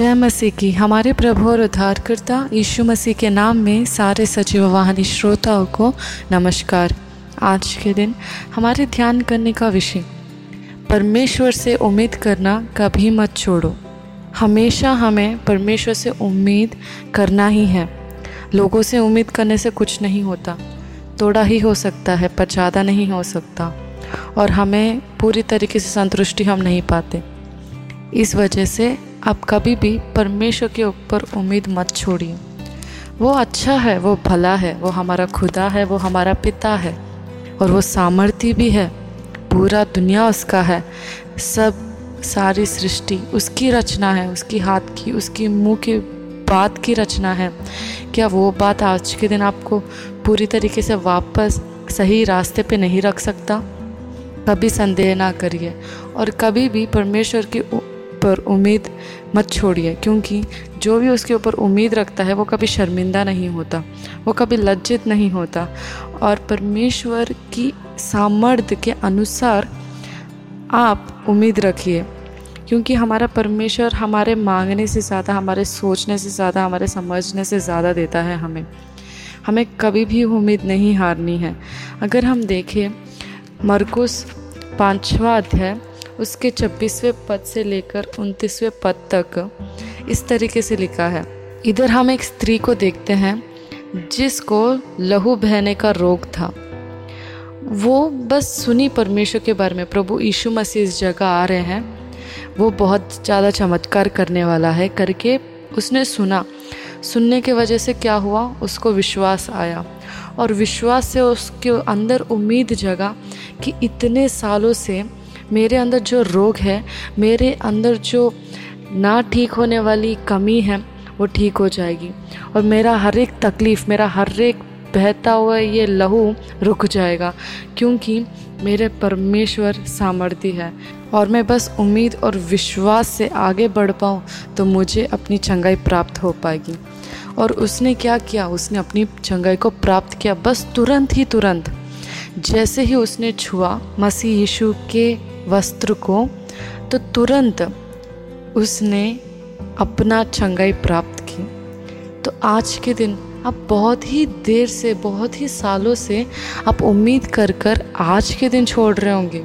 जय मसीह की। हमारे प्रभु और उद्धारकर्ता यीशु मसीह के नाम में सारे सचिव वाहनी श्रोताओं को नमस्कार। आज के दिन हमारे ध्यान करने का विषय, परमेश्वर से उम्मीद करना कभी मत छोड़ो। हमेशा हमें परमेश्वर से उम्मीद करना ही है। लोगों से उम्मीद करने से कुछ नहीं होता। थोड़ा ही हो सकता है, पर ज़्यादा नहीं हो सकता। और हमें पूरी तरीके से संतुष्टि हम नहीं पाते। इस वजह से आप कभी भी परमेश्वर के ऊपर उम्मीद मत छोड़िए। वो अच्छा है, वो भला है, वो हमारा खुदा है, वो हमारा पिता है, और वो सामर्थ्य भी है। पूरा दुनिया उसका है। सब, सारी सृष्टि उसकी रचना है, उसकी हाथ की, उसकी मुँह की बात की रचना है। क्या वो बात आज के दिन आपको पूरी तरीके से वापस सही रास्ते पे नहीं रख सकता? कभी संदेह ना करिए, और कभी भी परमेश्वर की पर उम्मीद मत छोड़िए, क्योंकि जो भी उसके ऊपर उम्मीद रखता है, वो कभी शर्मिंदा नहीं होता, वो कभी लज्जित नहीं होता। और परमेश्वर की सामर्थ्य के अनुसार आप उम्मीद रखिए, क्योंकि हमारा परमेश्वर हमारे मांगने से ज़्यादा, हमारे सोचने से ज़्यादा, हमारे समझने से ज़्यादा देता है हमें। हमें कभी भी उम्मीद नहीं हारनी है। अगर हम देखें मरकुस पाँचवा अध्याय उसके छब्बीसवें पद से लेकर उनतीसवें पद तक इस तरीके से लिखा है। इधर हम एक स्त्री को देखते हैं, जिसको लहू बहने का रोग था। वो बस सुनी परमेश्वर के बारे में, प्रभु यीशु मसीह इस जगह आ रहे हैं। वो बहुत ज़्यादा चमत्कार करने वाला है करके उसने सुना। सुनने के वजह से क्या हुआ? उसको विश्वास आया और विश्वास से उसके अंदर उम्मीद जगा कि इतने सालों से मेरे अंदर जो रोग है, मेरे अंदर जो ना ठीक होने वाली कमी है, वो ठीक हो जाएगी। और मेरा हर एक तकलीफ़, मेरा हर एक बहता हुआ ये लहू रुक जाएगा, क्योंकि मेरे परमेश्वर सामर्थ्य है। और मैं बस उम्मीद और विश्वास से आगे बढ़ पाऊँ तो मुझे अपनी चंगाई प्राप्त हो पाएगी। और उसने क्या किया? उसने अपनी चंगाई को प्राप्त किया, बस तुरंत ही तुरंत। जैसे ही उसने छुआ, मसीह यीशु के वस्त्र को तो तुरंत उसने अपना चंगाई प्राप्त की। तो आज के दिन आप बहुत ही देर से, बहुत ही सालों से आप उम्मीद कर कर आज के दिन छोड़ रहे होंगे।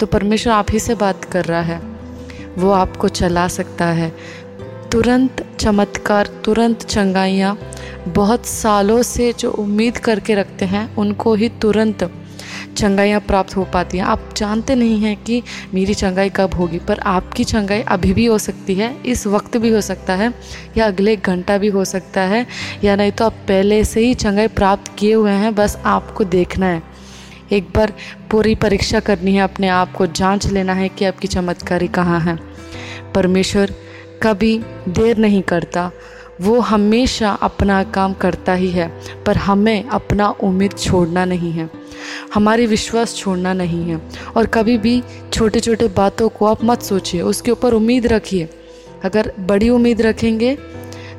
तो परमेश्वर आप ही से बात कर रहा है। वो आपको चला सकता है। तुरंत चमत्कार, तुरंत चंगाइयाँ, बहुत सालों से जो उम्मीद करके रखते हैं, उनको ही तुरंत चंगाइयाँ प्राप्त हो पाती हैं। आप जानते नहीं हैं कि मेरी चंगाई कब होगी, पर आपकी चंगाई अभी भी हो सकती है, इस वक्त भी हो सकता है, या अगले घंटा भी हो सकता है, या नहीं तो आप पहले से ही चंगाई प्राप्त किए हुए हैं, बस आपको देखना है। एक बार पूरी परीक्षा करनी है, अपने आप को जाँच लेना है कि आपकी चमत्कारी कहाँ है। परमेश्वर कभी देर नहीं करता, वो हमेशा अपना काम करता ही है, पर हमें अपना उम्मीद छोड़ना नहीं है। हमारी विश्वास छोड़ना नहीं है। और कभी भी छोटे छोटे बातों को आप मत सोचिए, उसके ऊपर उम्मीद रखिए। अगर बड़ी उम्मीद रखेंगे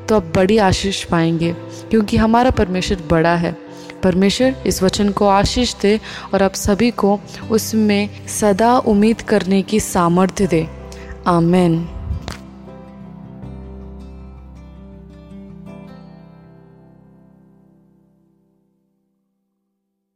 तो आप बड़ी आशीष पाएँगे, क्योंकि हमारा परमेश्वर बड़ा है। परमेश्वर इस वचन को आशीष दे और आप सभी को उसमें सदा उम्मीद करने की सामर्थ्य दे। आमेन।